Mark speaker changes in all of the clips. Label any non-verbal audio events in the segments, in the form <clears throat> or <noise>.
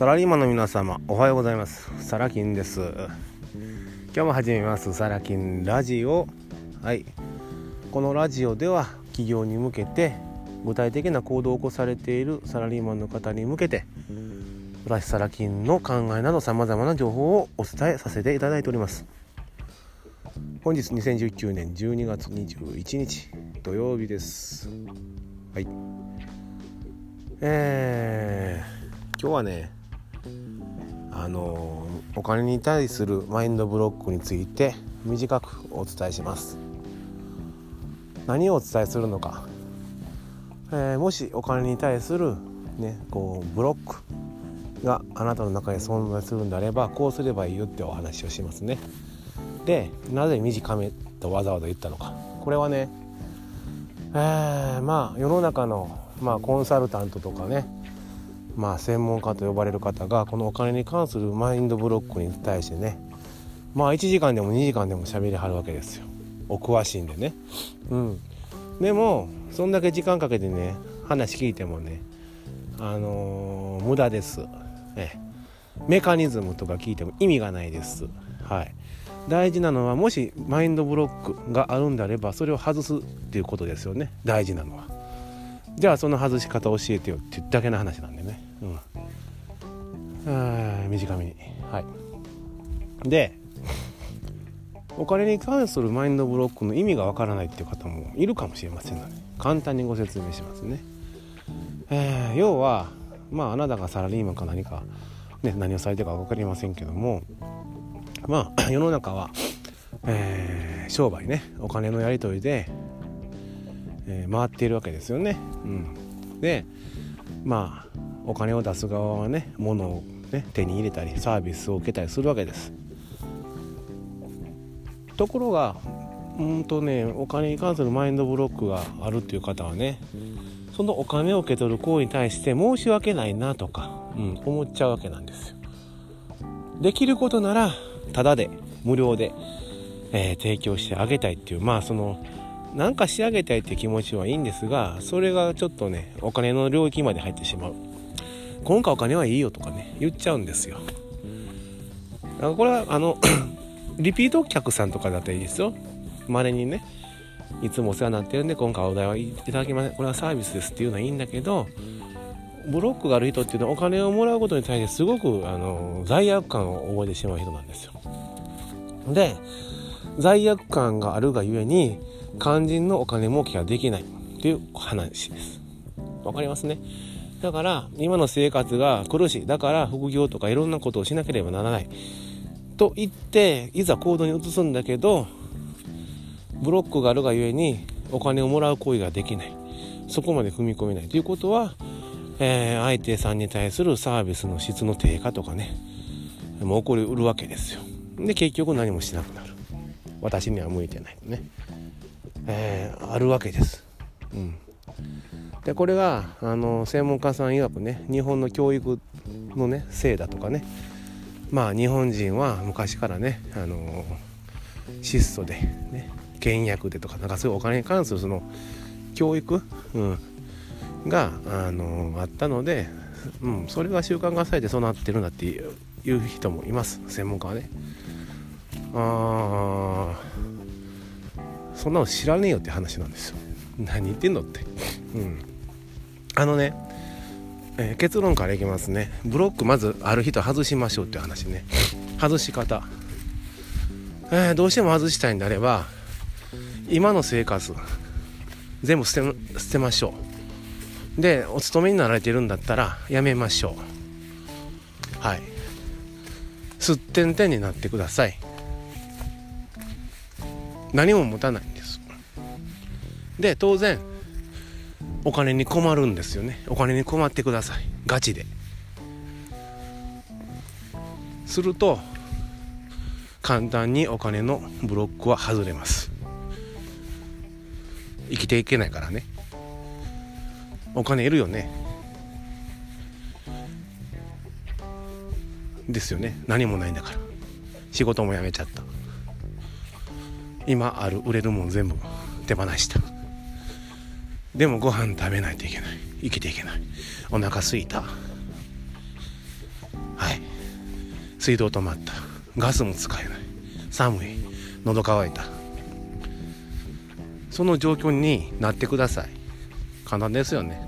Speaker 1: サラリーマンの皆様おはようございます。サラキンです。今日も始めます。サラキンラジオ。はい。このラジオでは企業に向けて具体的な行動を起こされているサラリーマンの方に向けて私サラキンの考えなどさまざまな情報をお伝えさせていただいております。本日2019年12月21日土曜日です。はい。えー、今日はねあのお金に対するマインドブロックについて短くお伝えします。何をお伝えするのか、えー、もしお金に対するねこうブロックがあなたの中に存在するんであればこうすればいいよってお話をしますね。でなぜ短めとわざわざ言ったのか。これはね、えー、まあ世の中の、まあ、コンサルタントとかねまあ専門家と呼ばれる方がこのお金に関するマインドブロックに対してね。まあ1時間でも2時間でも喋りはるわけですよ。お詳しいんでね。うん。でもそんだけ時間かけてね話聞いてもねあのー、無駄です。え。メカニズムとか聞いても意味がないです。はい。大事なのはもしマインドブロックがあるんであればそれを外すっていうことですよね。大事なのは。じゃあその外し方教えてよっていうだけの話なんでね。うん。短めに。はい。でお金に関するマインドブロックの意味がわからないっていう方もいるかもしれませんので簡単にご説明しますね、えー、要はまああなたがサラリーマンか何か、ね、何をされてるか分かりませんけどもまあ世の中は、えー、商売ねお金のやり取りで、えー、回っているわけですよね。うん、でまあお金を出す側はね物を、ね、手に入れたりサービスを受けたりするわけです。ところがうんとねお金に関するマインドブロックがあるっていう方はねそのお金を受け取る行為に対して申し訳ないなとか、うん、思っちゃうわけなんですよ。できることならタダで無料で、えー、提供してあげたいっていうまあそのなんか仕上げたいって気持ちはいいんですがそれがちょっとねお金の領域まで入ってしまう。今回お金はいいよとかね言っちゃうんですよ。だからこれはあの <coughs> リピート客さんとかだったらいいですよ。まれにねいつもお世話になってるんで今回お題はいただきません。これはサービスですっていうのはいいんだけどブロックがある人っていうのはお金をもらうことに対してすごくあの罪悪感を覚えてしまう人なんですよ。で罪悪感があるがゆえに肝心のお金儲けができないっていう話です。わかりますね。だから今の生活が苦しい。だから副業とかいろんなことをしなければならない。と言っていざ行動に移すんだけどブロックがあるがゆえにお金をもらう行為ができない。そこまで踏み込めない。ということは、えー、相手さんに対するサービスの質の低下とかねもう起こりうるわけですよ。で結局何もしなくなる。私には向いてないね、えー、あるわけです、うん、でこれがあの専門家さん曰くね日本の教育のねせいだとかね。まあ日本人は昔からねあの質素でね倹約でとかなんかそういうお金に関するその教育、うん、があのあったので、うん、それが習慣化されてそうなってるんだっていう人もいます。専門家はね。あそんなの知らねえよって話なんですよ。何言ってんのって。うん。あのね、えー、結論からいきますね。ブロックまずある人外しましょうっていう話ね。外し方。えー、どうしても外したいんであれば今の生活全部捨て捨てましょう。でお勤めになられてるんだったらやめましょう。はい。すってんてんになってください。何も持たない。で当然お金に困るんですよね。お金に困ってください。ガチで。すると簡単にお金のブロックは外れます。生きていけないからね。お金いるよね。ですよね。何もないんだから。仕事も辞めちゃった。今ある売れるもん全部手放した。でもご飯食べないといけない。生きていけない。お腹すいた。はい。水道止まった。ガスも使えない。寒い。喉乾いた。その状況になってください。簡単ですよね。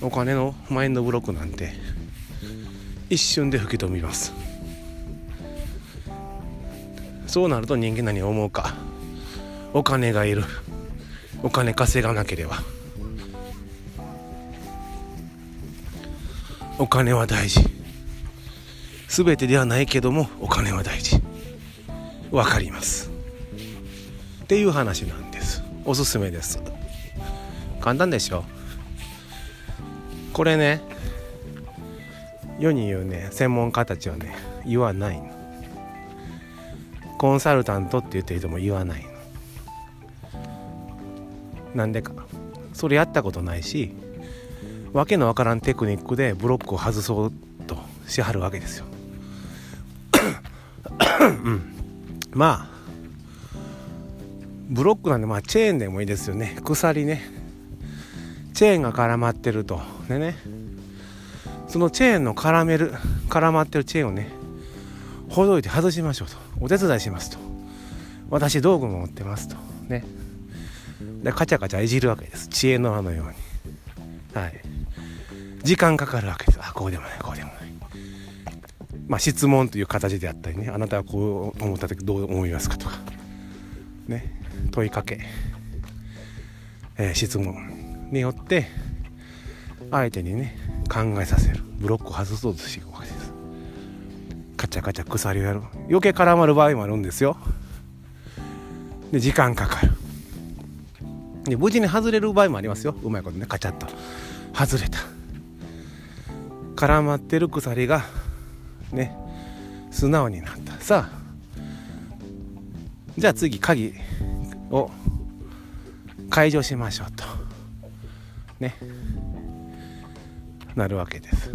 Speaker 1: お金のマインドブロックなんて。一瞬で吹き飛びます。そうなると人間何を思うか。お金がいる。お金稼がなければ。お金は大事。全てではないけどもお金は大事。わかります。っていう話なんです。おすすめです。簡単でしょ。これね世に言うね専門家たちはね言わないの。コンサルタントって言ってる人も言わないの。なんでか。それやったことないしわけのわからんテクニックでブロックを外そうとしはるわけですよ、うん、まあブロックなんでまあチェーンでもいいですよね。鎖ね。チェーンが絡まってると。でねそのチェーンの絡める絡まってるチェーンをねほどいて外しましょうと。お手伝いしますと。私道具も持ってますと。ね。でカチャカチャいじるわけです。知恵の輪のように。はい。時間かかるわけです。あこうでもないこうでもない。まあ質問という形であったりね。あなたはこう思った時どう思いますかとか。ね。問いかけ、えー、質問によって相手にね考えさせる。ブロックを外そうとしていくわけです。カチャカチャ鎖をやる余計絡まる場合もあるんですよ。で時間かかる。で無事に外れる場合もありますよ。うまいことねカチャッと。外れた。絡まってる鎖がね素直になった。さあじゃあ次鍵を解除しましょうと。ね。なるわけです。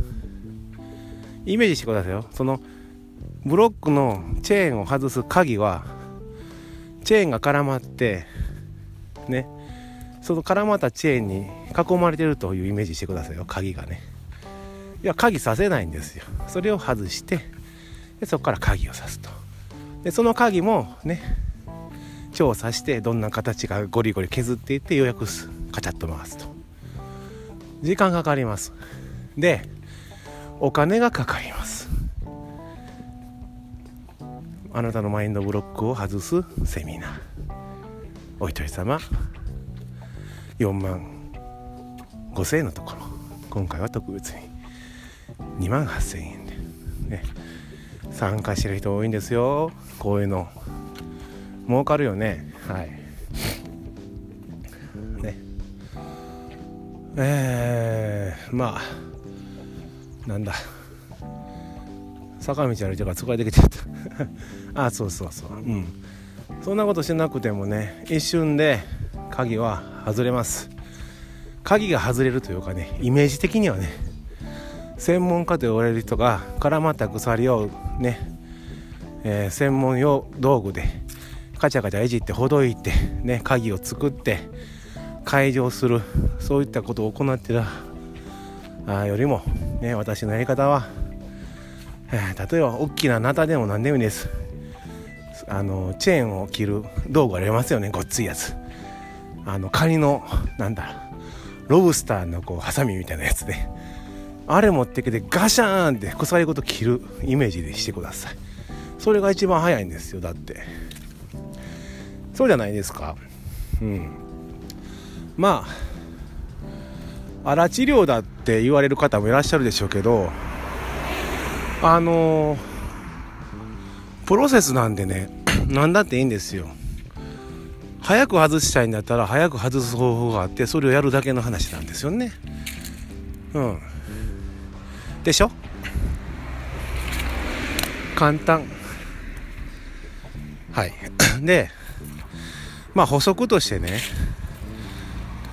Speaker 1: イメージしてくださいよ。そのブロックのチェーンを外す鍵はチェーンが絡まってね。その絡まったチェーンに囲まれてるというイメージしてくださいよ。鍵がね。いや鍵させないんですよ。それを外してでそこから鍵を刺すと。でその鍵もね調査してどんな形がゴリゴリ削っていってようやくカチャッと回すと。時間かかります。でお金がかかります。あなたのマインドブロックを外すセミナー。お一人様4万。5000円のところ。今回は特別に。2万8000円で。ね。参加してる人多いんですよ。こういうの。儲かるよね。はい。ね。えー、まあ。なんだ。坂道歩いてるから疲れてきちゃった。<laughs> あそうそうそう。うん。そんなことしなくてもね。一瞬で鍵は外れます。鍵が外れるというかねイメージ的にはね専門家と言われる人が絡まった鎖をね、えー、専門用道具でカチャカチャいじってほどいてね鍵を作って解錠するそういったことを行ってたあよりもね私のやり方は、えー、例えば大きなナタでも何でもいいです。あのチェーンを切る道具ありますよねごっついやつ。あのカニのなんだロブスターのこうハサミみたいなやつであれ持ってきてガシャーンって鎖ごと切るイメージでしてください。それが一番早いんですよだって。そうじゃないですか。うん。まあ荒治療だって言われる方もいらっしゃるでしょうけどあのプロセスなんでね <clears throat> 何だっていいんですよ。早く外したいんだったら早く外す方法があってそれをやるだけの話なんですよね。うん。でしょ？簡単。はい。<coughs> でまあ補足としてね、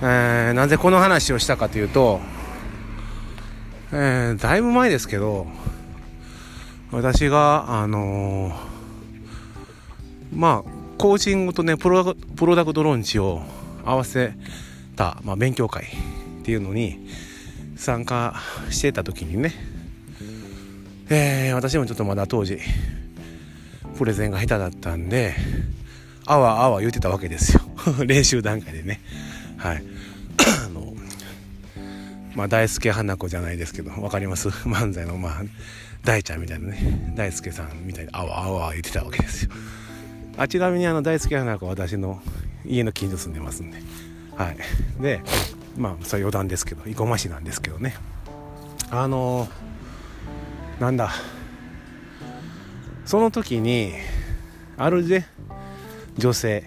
Speaker 1: えー、なぜこの話をしたかというと、えー、だいぶ前ですけど私があのー、まあコーチングとねプロプロダクトローンチを合わせた、まあ、勉強会っていうのに参加してた時にねえー、私もちょっとまだ当時プレゼンが下手だったんであわあわ言ってたわけですよ。<laughs> 練習段階でね。はい。<coughs> あのまあ大輔花子じゃないですけど分かります？<laughs> 漫才のまあ大ちゃんみたいなね。大輔さんみたいなあわあわ言ってたわけですよ。あちなみにあの大輔花子は私の家の近所住んでますんで。はい。でまあそれ余談ですけど生駒市なんですけどね。あのー、なんだ。その時にある女性。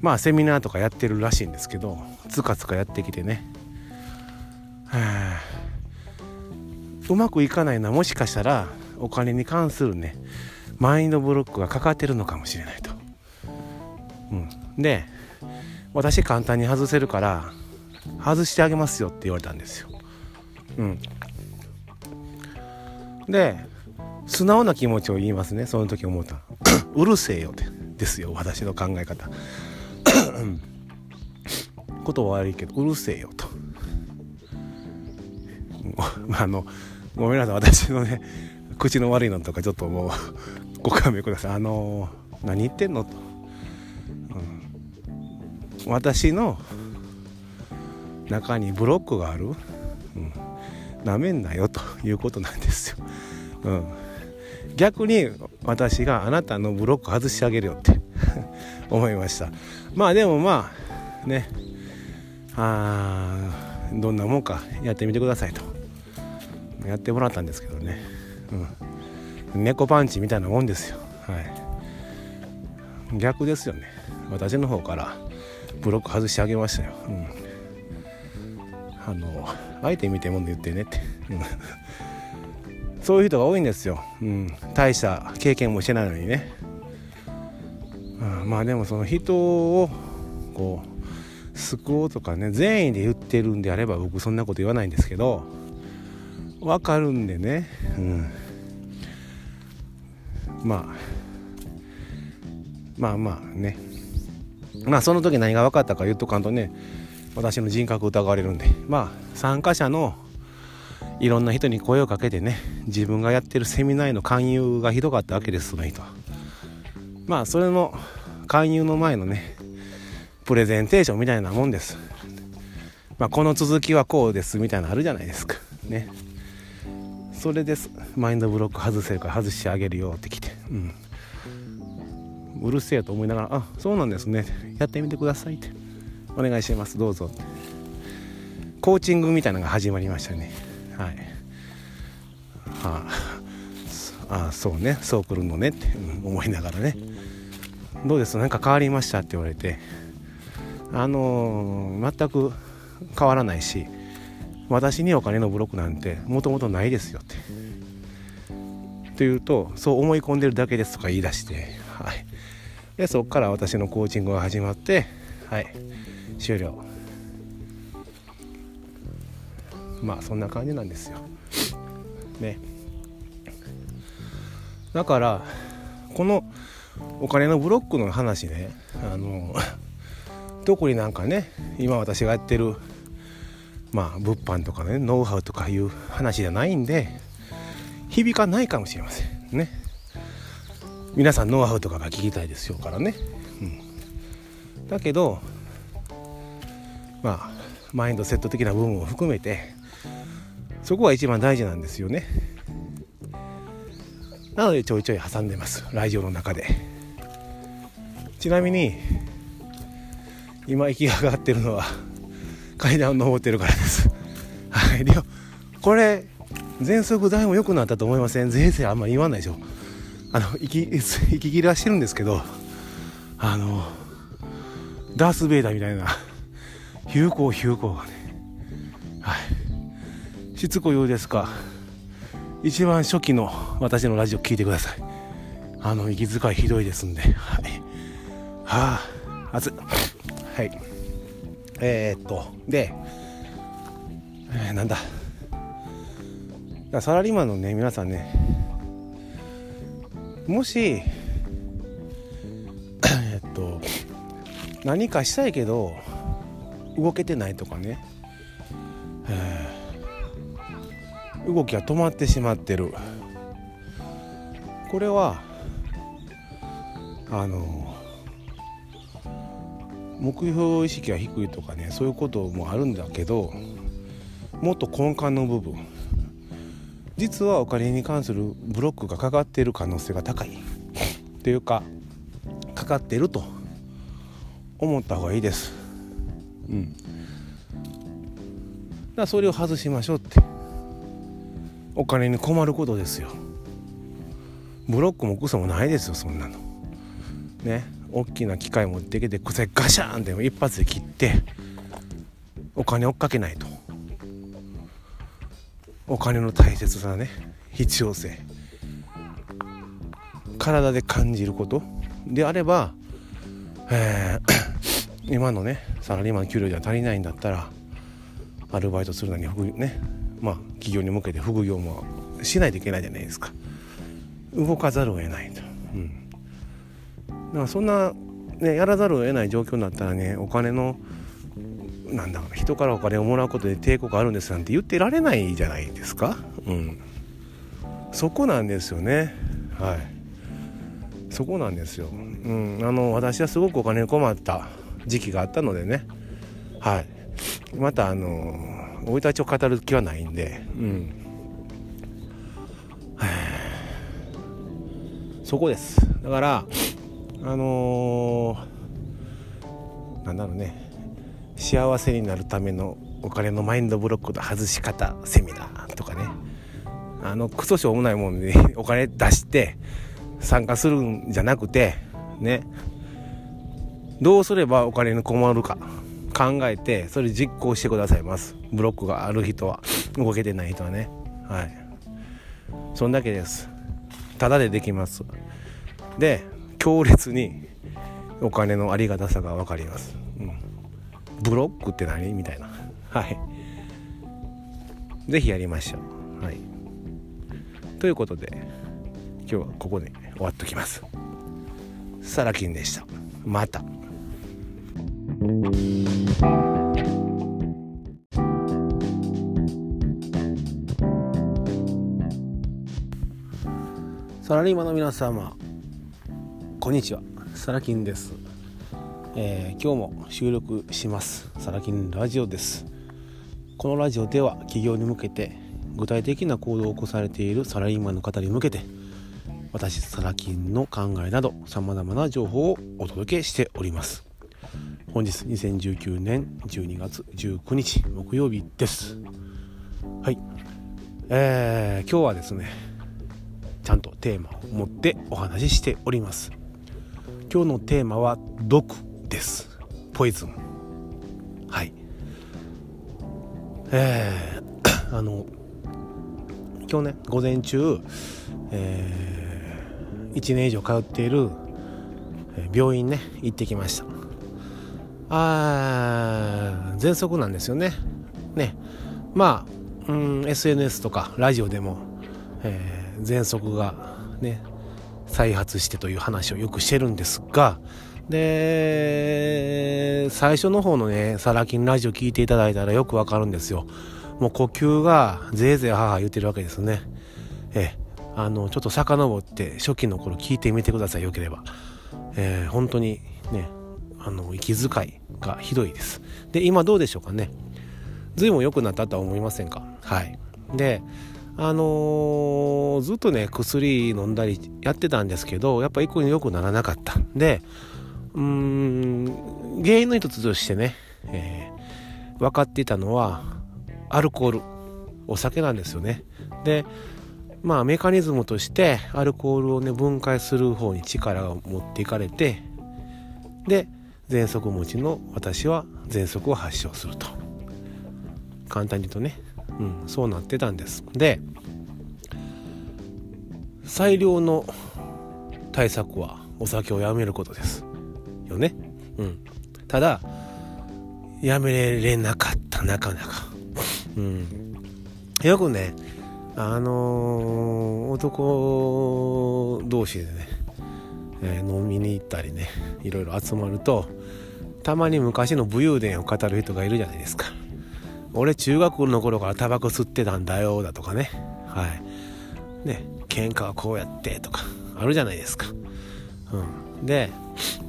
Speaker 1: まあセミナーとかやってるらしいんですけどつかつかやってきてね。うまくいかないのはもしかしたらお金に関するね。マインドブロックがかかってるのかもしれないと。うん、で私簡単に外せるから外してあげますよって言われたんですよ。うん、で素直な気持ちを言いますね。その時思った。<coughs> うるせえよって。ですよ。私の考え方。<coughs> ことは悪いけどうるせえよと。<laughs> あのごめんなさい。私のね口の悪いのとかちょっともうご勘弁ください。あの何言ってんのと、うん、私の中にブロックがある、うん、なめんなよということなんですよ、うん、逆に私があなたのブロック外してあげるよって <laughs> 思いました。まあでもまあね。あどんなもんかやってみてくださいと。やってもらったんですけどね、うん、猫パンチみたいなもんですよ。はい。逆ですよね。私の方からブロック外してあげましたよ、うん、あの相手見てもんで言ってねって、そういう人が多いんですよ、うん、大した経験もしてないのにね、うん、まあでもその人をこう救おうとかね善意で言ってるんであれば僕そんなこと言わないんですけど分かるんでね、うん、まあまあまあね。まあその時何が分かったか言っとかんとね私の人格疑われるんで。まあ参加者のいろんな人に声をかけてね自分がやってるセミナーへの勧誘がひどかったわけですその人。まあそれの勧誘の前のねプレゼンテーションみたいなもんです。まあこの続きはこうですみたいなのあるじゃないですか。ね。それです。マインドブロック外せるから外してあげるよって、うん、うるせえと思いながら「あそうなんですね。やってみてください」って「お願いします。どうぞ」コーチングみたいなのが始まりましたね。はい。はああそうね。そう来るのねって、思いながらね。どうです？なんか変わりましたって言われて。あのー、全く変わらないし私にお金のブロックなんてもともとないですよって。というとそう思い込んでるだけですとか言い出して、はい、でそこから私のコーチングが始まってはい。終了。まあそんな感じなんですよ。ね。だからこのお金のブロックの話ねあの <laughs> 特になんかね今私がやってるまあ物販とかねノウハウとかいう話じゃないんで響かないかもしれません。ね。皆さんノウハウとかが聞きたいですよからね、うん、だけどまあマインドセット的な部分を含めてそこが一番大事なんですよね。なのでちょいちょい挟んでます。来場の中で。ちなみに今息が上がってるのは階段を登ってるからです。はい。でもこれ全速台も良くなったと思いません？ぜいぜいあんまり言わないでしょ。あの息 <laughs> 息切れはしてるんですけどあのダース・ベイダーみたいな。ヒューコーヒューコーがね。はい。しつこいようですか。一番初期の私のラジオ聞いてください。あの息遣いひどいですんで。はい。はあ熱はい。えー、っとで、えー、なんだ？サラリーマンのね皆さんねもし <coughs> えっと何かしたいけど動けてないとかね、動きが止まってしまってる。これはあの目標意識が低いとかねそういうこともあるんだけどもっと根幹の部分。実はお金に関するブロックがかかっている可能性が高い <laughs> っていうかかかっていると思った方がいいです。うん。だそれを外しましょうってお金に困ることですよ。ブロックもクソもないですよそんなの。ね大きな機械持ってきて癖ガシャンって一発で切ってお金追っかけないとお金の大切さね。必要性。体で感じること。であれば、えー、<coughs> 今のねサラリーマン給料じゃ足りないんだったらアルバイトするのに副ね。まあ企業に向けて副業もしないといけないじゃないですか。動かざるを得ないと、うん、だからそんな、ね、やらざるを得ない状況になったらねお金のなんだ人からお金をもらうことで抵抗があるんですなんて言ってられないじゃないですか、うん、そこなんですよね。はい。そこなんですよ、うん、あの私はすごくお金に困った時期があったのでね。はい。またあの生い立ちを語る気はないんで。うん。そこです。だからあのー、なんだろうね。幸せになるためのお金のマインドブロックの外し方セミナーとかね。あのクソしょうもないもんで、ね、お金出して参加するんじゃなくてね。どうすればお金に困るか考えてそれ実行してくださいます。ブロックがある人は。動けてない人はね。はい。そんだけです。ただでできます。で強烈にお金のありがたさが分かります、ブロックって何？みたいな。はい。是非やりましょう。はい。ということで今日はここで終わっときます。サラキンでした。また。サラリーマンの皆様こんにちは。サラキンです、えー、今日も収録します。サラキンラジオです。このラジオでは企業に向けて具体的な行動を起こされているサラリーマンの方に向けて私サラキンの考えなど様々な情報をお届けしております。本日2019年12月19日木曜日です。はい。えー、今日はですねちゃんとテーマを持ってお話ししております。今日のテーマは毒。です。ポイズン。はい。えー、<coughs> あの今日ね午前中、えー、1年以上通っている病院ね行ってきました。あー喘息なんですよね。ね。まあ、うん、SNS とかラジオでも、えー、喘息がね再発してという話をよくしてるんですが、で、最初の方のね、サラ金ラジオ聞いていただいたらよくわかるんですよ。もう呼吸がぜいぜい母言ってるわけですね。ええ、あの、ちょっと遡って初期の頃聞いてみてください、よければ。えー、本当にね、あの、息遣いがひどいです。で、今どうでしょうかね。随分良くなったとは思いませんか？はい。で、あのー、ずっとね薬飲んだりやってたんですけどやっぱ一向に良くならなかったでうん原因の一つとしてね、えー、分かっていたのはアルコールお酒なんですよね。でまあメカニズムとしてアルコールをね分解する方に力を持っていかれてで喘息持ちの私は喘息を発症すると。簡単に言うとね。うん、そうなってたんです。で最良の対策はお酒をやめることです。よね。うん。ただやめれなかったなかなか。うん。よくねあのー、男同士でね、えー、飲みに行ったりねいろいろ集まるとたまに昔の武勇伝を語る人がいるじゃないですか。俺中学の頃からタバコ吸ってたんだよだとかね。はい。ね喧嘩はこうやってとかあるじゃないですか。うん。で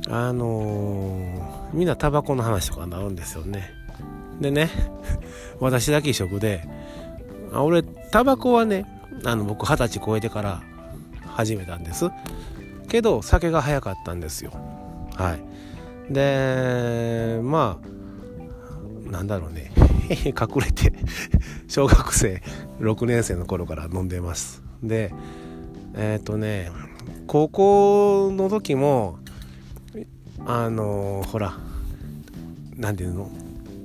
Speaker 1: あのー、みんなタバコの話とかになるんですよね。でね <laughs> 私だけ一緒であ俺タバコはねあの僕二十歳超えてから始めたんです。けど酒が早かったんですよ。はい。でまあなんだろうね。<laughs> 隠れて小学生6年生の頃から飲んでます。でえっ、ー、とね高校の時もあのほら何て言うの？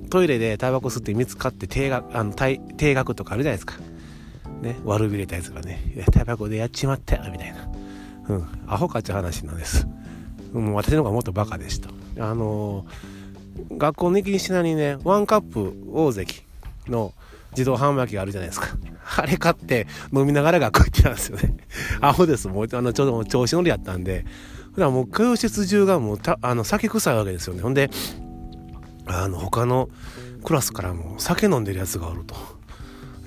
Speaker 1: トイレでタバコ吸って見つかって定額あの定額とかあるじゃないですか。ね悪びれたやつがね。タバコでやっちまったよみたいな。うん。アホかっちゃ話なんです。もう私の方がもっとバカでしたあの学校の行きにしなにねワンカップ大関の自動販売機があるじゃないですか。あれ買って飲みながら学校行ってたんですよね。アホです。もうあのちょうど調子乗りやったんで。普段もう教室中がもうたあの酒臭いわけですよね。ほんであの他のクラスからも酒飲んでるやつがおると。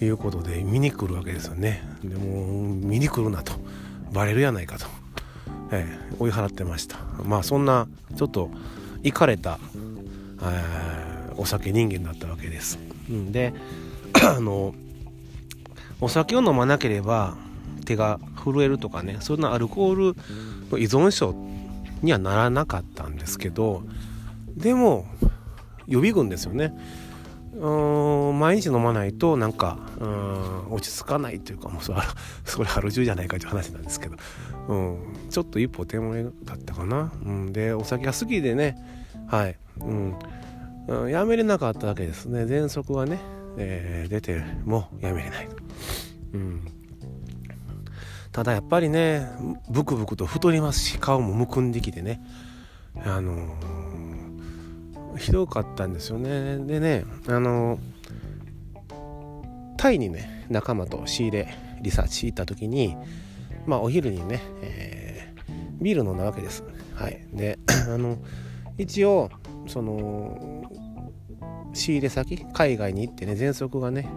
Speaker 1: いうことで見に来るわけですよね。でも見に来るなと。バレるやないかと、えー、追い払ってました。まあそんなちょっといかれた、えー、お酒人間だったわけです、うん、で <clears throat> あのお酒を飲まなければ手が震えるとかねそんなアルコールの依存症にはならなかったんですけどでも予備軍ですよね。うん毎日飲まないとなんかうん落ち着かないというかもうそれ <laughs> それ春中じゃないかという話なんですけど、うん、ちょっと一歩手前だったかな、うん、でお酒が好きでねはい、うんうん、やめれなかっただけですね。喘息がね、えー、出てもやめれない、うん、ただやっぱりねブクブクと太りますし顔もむくんできてね。あのー、ひどかったんですよね。でねあのー、タイにね仲間と仕入れリサーチ行った時にまあお昼にね、えー、ビール飲んだわけです。はい。で <clears throat> あの一応その仕入れ先海外に行ってね喘息がね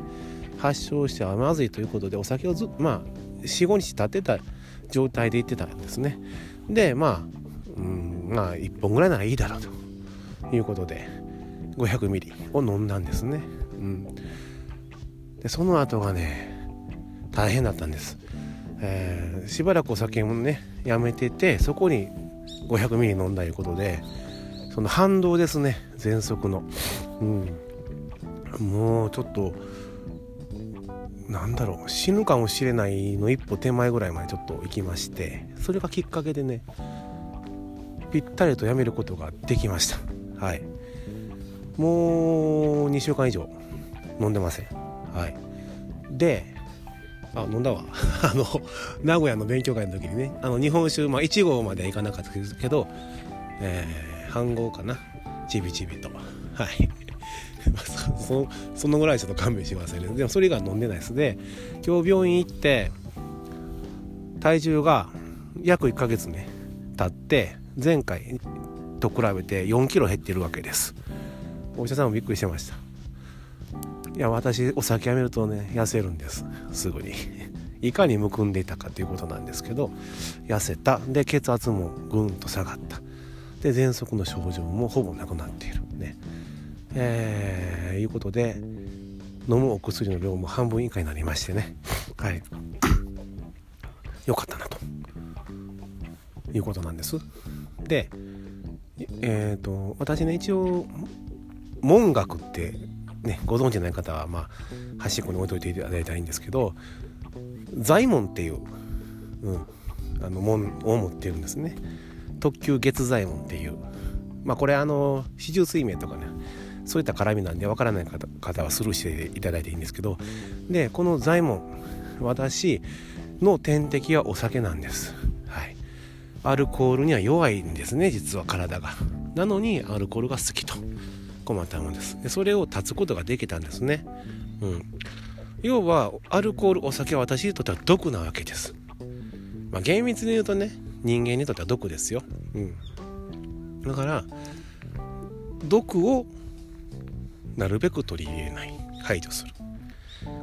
Speaker 1: 発症してはまずいということでお酒をずまあ45日経ってた状態で行ってたんですね。でまあ、うん、まあ1本ぐらいならいいだろうということで500ミリを飲んだんですね、うん、でその後がね大変だったんです、えー、しばらくお酒もねやめててそこに500ミリ飲んだいうことでその反動ですね喘息の。うん。もうちょっとなんだろう死ぬかもしれないの一歩手前ぐらいまでちょっと行きましてそれがきっかけでねぴったりとやめることができました。はい。もう2週間以上飲んでません。はい。であ飲んだわ。<laughs> あの名古屋の勉強会の時にねあの日本酒、まあ、1号まではいかなかったけど、えー、半合かな。ちびちびと。はい。<laughs> そそのぐらいちょっと勘弁してくださいね。でもそれ以外飲んでないですで今日病院行って体重が約1ヶ月ね経って前回と比べて4キロ減ってるわけです。お医者さんもびっくりしてました。いや私お酒やめるとね痩せるんです。すぐに。<laughs> いかにむくんでいたかということなんですけど痩せた。で血圧もぐんと下がった。で喘息の症状もほぼなくなっている。ね。えー、いうことで飲むお薬の量も半分以下になりましてね。はい。よかったなと。いうことなんです。でえっ、ー、と私ね一応門学ってねご存知ない方はまあ端っこに置いといていただいたらいいんですけど財門っていう、うん、あの門を持ってるんですね。特急月左衛門っていう。まあこれあの四十水面とかねそういった絡みなんでわからない方はスルーしていただいていいんですけどでこの左衛門私の天敵はお酒なんです、はい、アルコールには弱いんですね実は体が。なのにアルコールが好きと。困ったものです。でそれを断つことができたんですね。うん。要はアルコールお酒は私にとっては毒なわけです。まあ厳密に言うとね人間にとっては毒ですよ。うん。だから毒をなるべく取り入れない。排除する。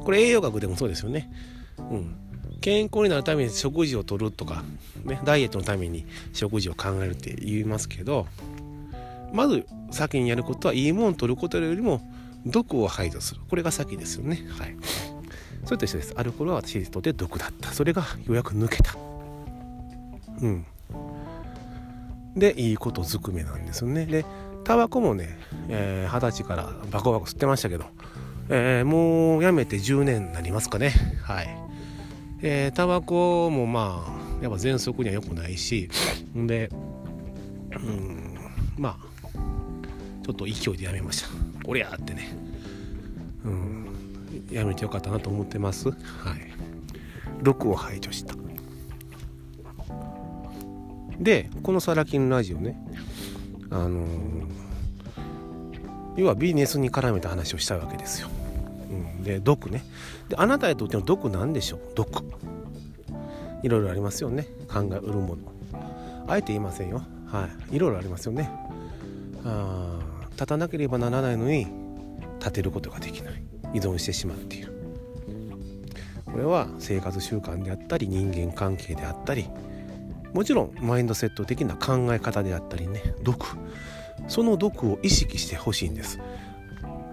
Speaker 1: これ栄養学でもそうですよね。うん。健康になるために食事をとるとか、ね、ダイエットのために食事を考えるって言いますけどまず先にやることはいいものを取ることよりも毒を排除する。これが先ですよね。はい。それと一緒です。アルコールは私にとって毒だった。それがようやく抜けた。うん。でいいことずくめなんですよね。でタバコもね二十、えー、歳からバコバコ吸ってましたけど、えー、もうやめて10年になりますかね。はい。え、タバコもまあやっぱ喘息には良くないしんでうんまあちょっと勢いでやめました。おりゃーってね。うんやめてよかったなと思ってます。はい。6を排除した。でこのサラ金ラジオねあのー、要はビジネスに絡めた話をしたいわけですよ、うん、で毒ね。であなたにとっての毒なんでしょう？毒。いろいろありますよね。考えうるもの。あえて言いませんよ。はい。いろいろありますよね。あ立たなければならないのに立てることができない。依存してしまっている。これは生活習慣であったり人間関係であったりもちろんマインドセット的な考え方であったりね。毒。その毒を意識してほしいんです。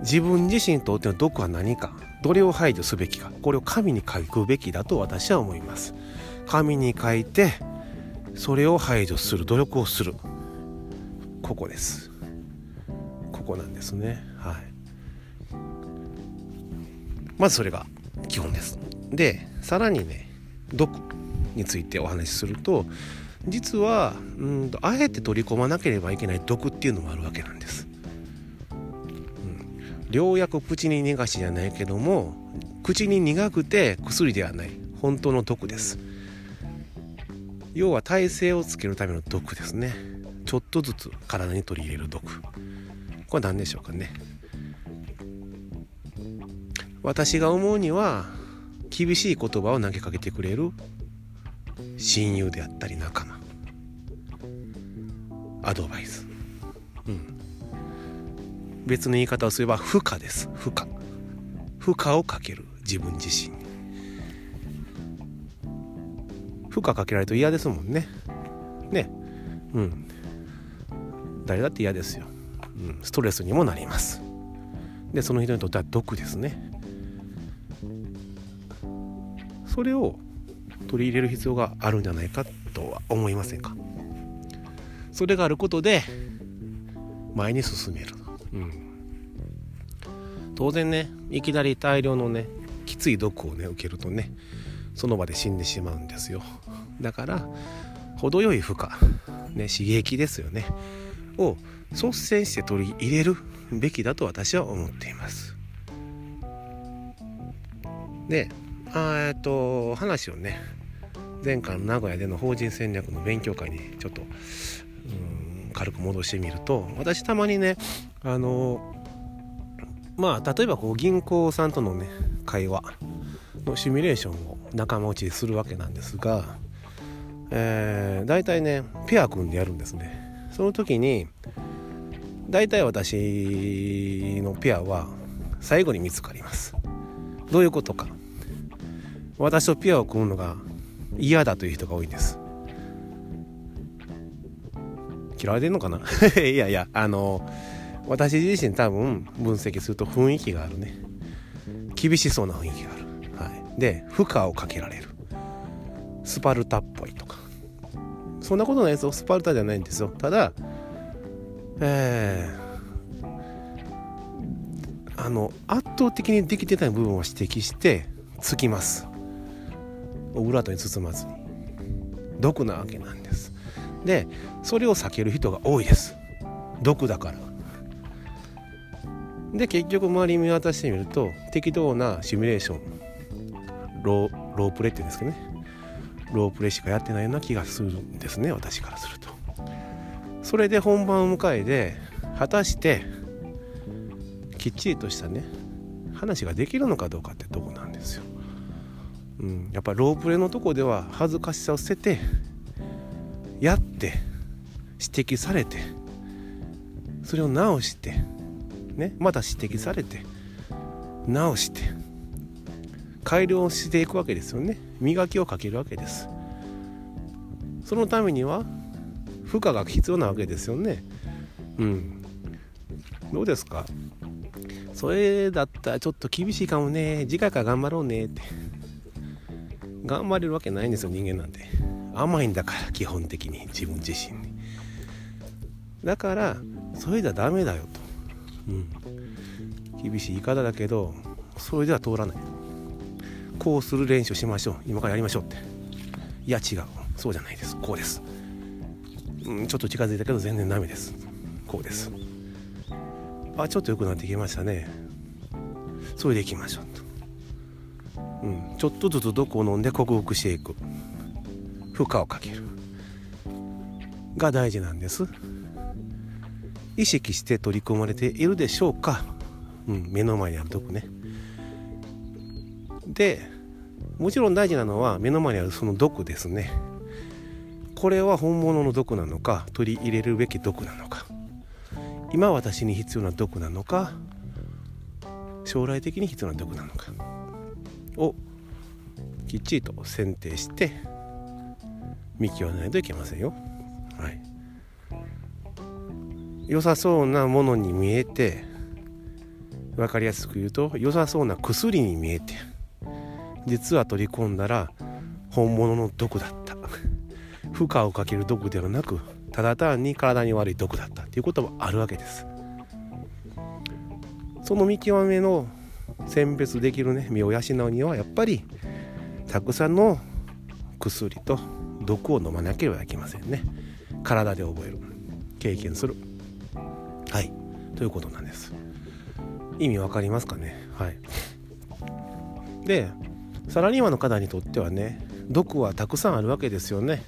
Speaker 1: 自分自身にとっての毒は何か？どれを排除すべきか？これを紙に書くべきだと私は思います。紙に書いてそれを排除する努力をする。ここです。ここなんですね。はい。まずそれが基本です。でさらにね毒についてお話しすると実はうんあえて取り込まなければいけない毒っていうのもあるわけなんです。うん、良薬口に逃がしじゃないけども口に苦くて薬ではない本当の毒です。要は耐性をつけるための毒ですね。ちょっとずつ体に取り入れる毒。これ何でしょうかね。私が思うには厳しい言葉を投げかけてくれる親友であったり仲間アドバイス、うん、別の言い方をすれば負荷です。負荷。負荷をかける。自分自身に。負荷かけられると嫌ですもんね。ね。うん。誰だって嫌ですよ、うん、ストレスにもなります。でその人にとっては毒ですね。それを取り入れる必要があるんじゃないかとは思いませんか？それがあることで前に進める、うん、当然ねいきなり大量のねきつい毒をね受けるとねその場で死んでしまうんですよ。だから程よい負荷、ね、刺激ですよね。を率先して取り入れるべきだと私は思っています。でえっと話をね前回の名古屋での法人戦略の勉強会にちょっと軽く戻してみると私たまにねあのまあ例えばこう銀行さんとのね会話のシミュレーションを仲間内でするわけなんですが、えー、大体ねペア組んでやるんですね。その時に大体私のペアは最後に見つかります。どういうことか。私とペアを組むのが嫌だという人が多いんです。嫌われてんのかな？<laughs> いやいやあの私自身多分分析すると雰囲気があるね。厳しそうな雰囲気がある、はい、で負荷をかけられる。スパルタっぽいとか。そんなことないですよ。スパルタじゃないんですよ。ただえー、あの圧倒的にできてない部分を指摘してつきます。オブラートに包まずに。毒なわけなんです。でそれを避ける人が多いです。毒だから。で結局周り見渡してみると適当なシミュレーション。ロープレっていうんですけどね。ロープレしかやってないような気がするんですね私からすると。それで本番を迎えて果たしてきっちりとしたね話ができるのかどうかってとこなんですよ。うん、やっぱロープレのとこでは恥ずかしさを捨ててやって指摘されてそれを直してねまた指摘されて直して改良していくわけですよね。磨きをかけるわけです。そのためには負荷が必要なわけですよね。うん。どうですか？それだったらちょっと厳しいかもね。次回から頑張ろうねって。頑張れるわけないんですよ人間なんて。甘いんだから基本的に自分自身に。だからそれじゃダメだよと、うん、厳しい言い方だけどそれでは通らない。こうする練習しましょう。今からやりましょうって。いや違う。そうじゃないです。こうです、うん、ちょっと近づいたけど全然ダメです。こうです。あちょっと良くなってきましたね。それでいきましょう、うん、ちょっとずつ毒を飲んで克服していく。負荷をかける。が大事なんです。意識して取り組まれているでしょうか、うん、目の前にある毒ね。でもちろん大事なのは目の前にあるその毒ですね。これは本物の毒なのか取り入れるべき毒なのか。今私に必要な毒なのか将来的に必要な毒なのか。をきっちりと選定して見極めないといけませんよ。はい、良さそうなものに見えて分かりやすく言うと良さそうな薬に見えて実は取り込んだら本物の毒だった。負荷をかける毒ではなくただ単に体に悪い毒だったっていうこともあるわけです。その見極めの選別できるね身を養うにはやっぱりたくさんの薬と毒を飲まなければいけませんね。体で覚える。経験する。はい。ということなんです。意味わかりますかね？はい。でサラリーマンの方にとってはね毒はたくさんあるわけですよね。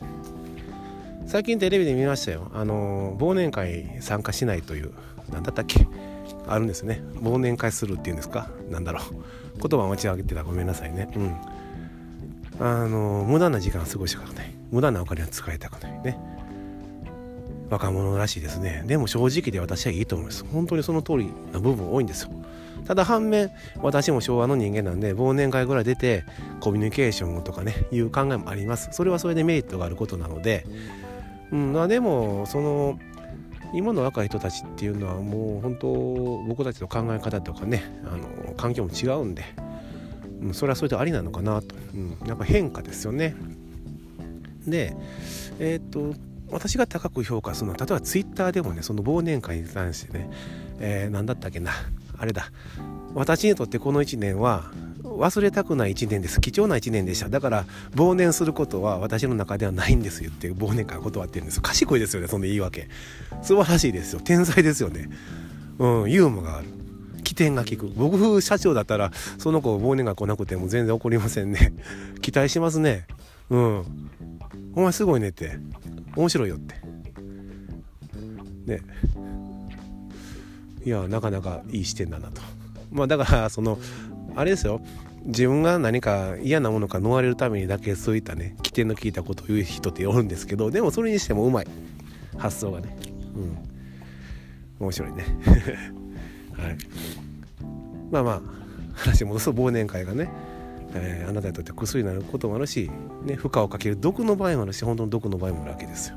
Speaker 1: 最近テレビで見ましたよ。あの忘年会参加しないという何だったっけ？あるんですね。忘年会するっていうんですか？何だろう。言葉間違えてた。らごめんなさいね。うん。あの無駄な時間過ごしたくない。無駄なお金は使いたくない。ね。若者らしいですね。でも正直で私はいいと思います。本当にその通りな部分多いんですよ。ただ反面私も昭和の人間なんで忘年会ぐらい出てコミュニケーションとかねいう考えもあります。それはそれでメリットがあることなので。うん。まあでもその今の若い人たちっていうのはもう本当僕たちの考え方とかねあの環境も違うんで、うん、それはそれでありなのかなと、うん、やっぱ変化ですよね。でえっ、と私が高く評価するのは例えばツイッターでもねその忘年会に関してね、えー、何だったっけなあれだ。私にとってこの1年は忘れたくない1年です貴重な1年でした。だから忘年することは私の中ではないんですよって忘年会断ってるんです賢いですよねその言い訳。素晴らしいですよ。天才ですよね。うんユーモアがある。起点が効く。僕社長だったらその子忘年会来なくても全然怒りませんね。期待しますね。うん。お前すごいねって。面白いよって。ね。いやなかなかいい視点だなと。まあだからそのあれですよ。自分が何か嫌なものか逃れるためにだけそういったね起点の効いたことを言う人っておるんですけどでもそれにしてもうまい。発想がね。うん。面白いね。<laughs> はい。まあまあ話戻すと忘年会がね、えー、あなたにとって薬になることもあるし、ね、負荷をかける毒の場合もあるし本当の毒の場合もあるわけですよ。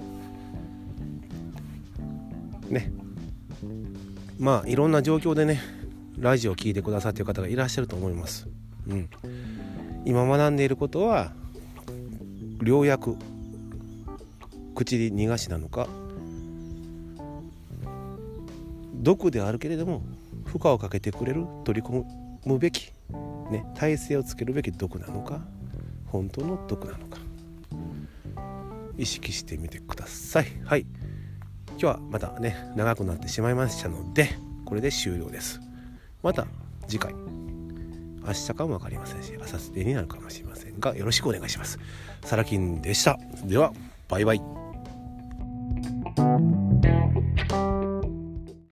Speaker 1: ね。まあいろんな状況でねラジオを聴いてくださっている方がいらっしゃると思います。うん、今学んでいることは良薬口に逃がしなのか毒であるけれども負荷をかけてくれる取り込むべき、ね、体勢をつけるべき毒なのか本当の毒なのか意識してみてください。はい今日はまたね長くなってしまいましたのでこれで終了です。また次回明日かも分かりませんし明後日になるかもしれませんがよろしくお願いします。サラキンでした。ではバイバイ。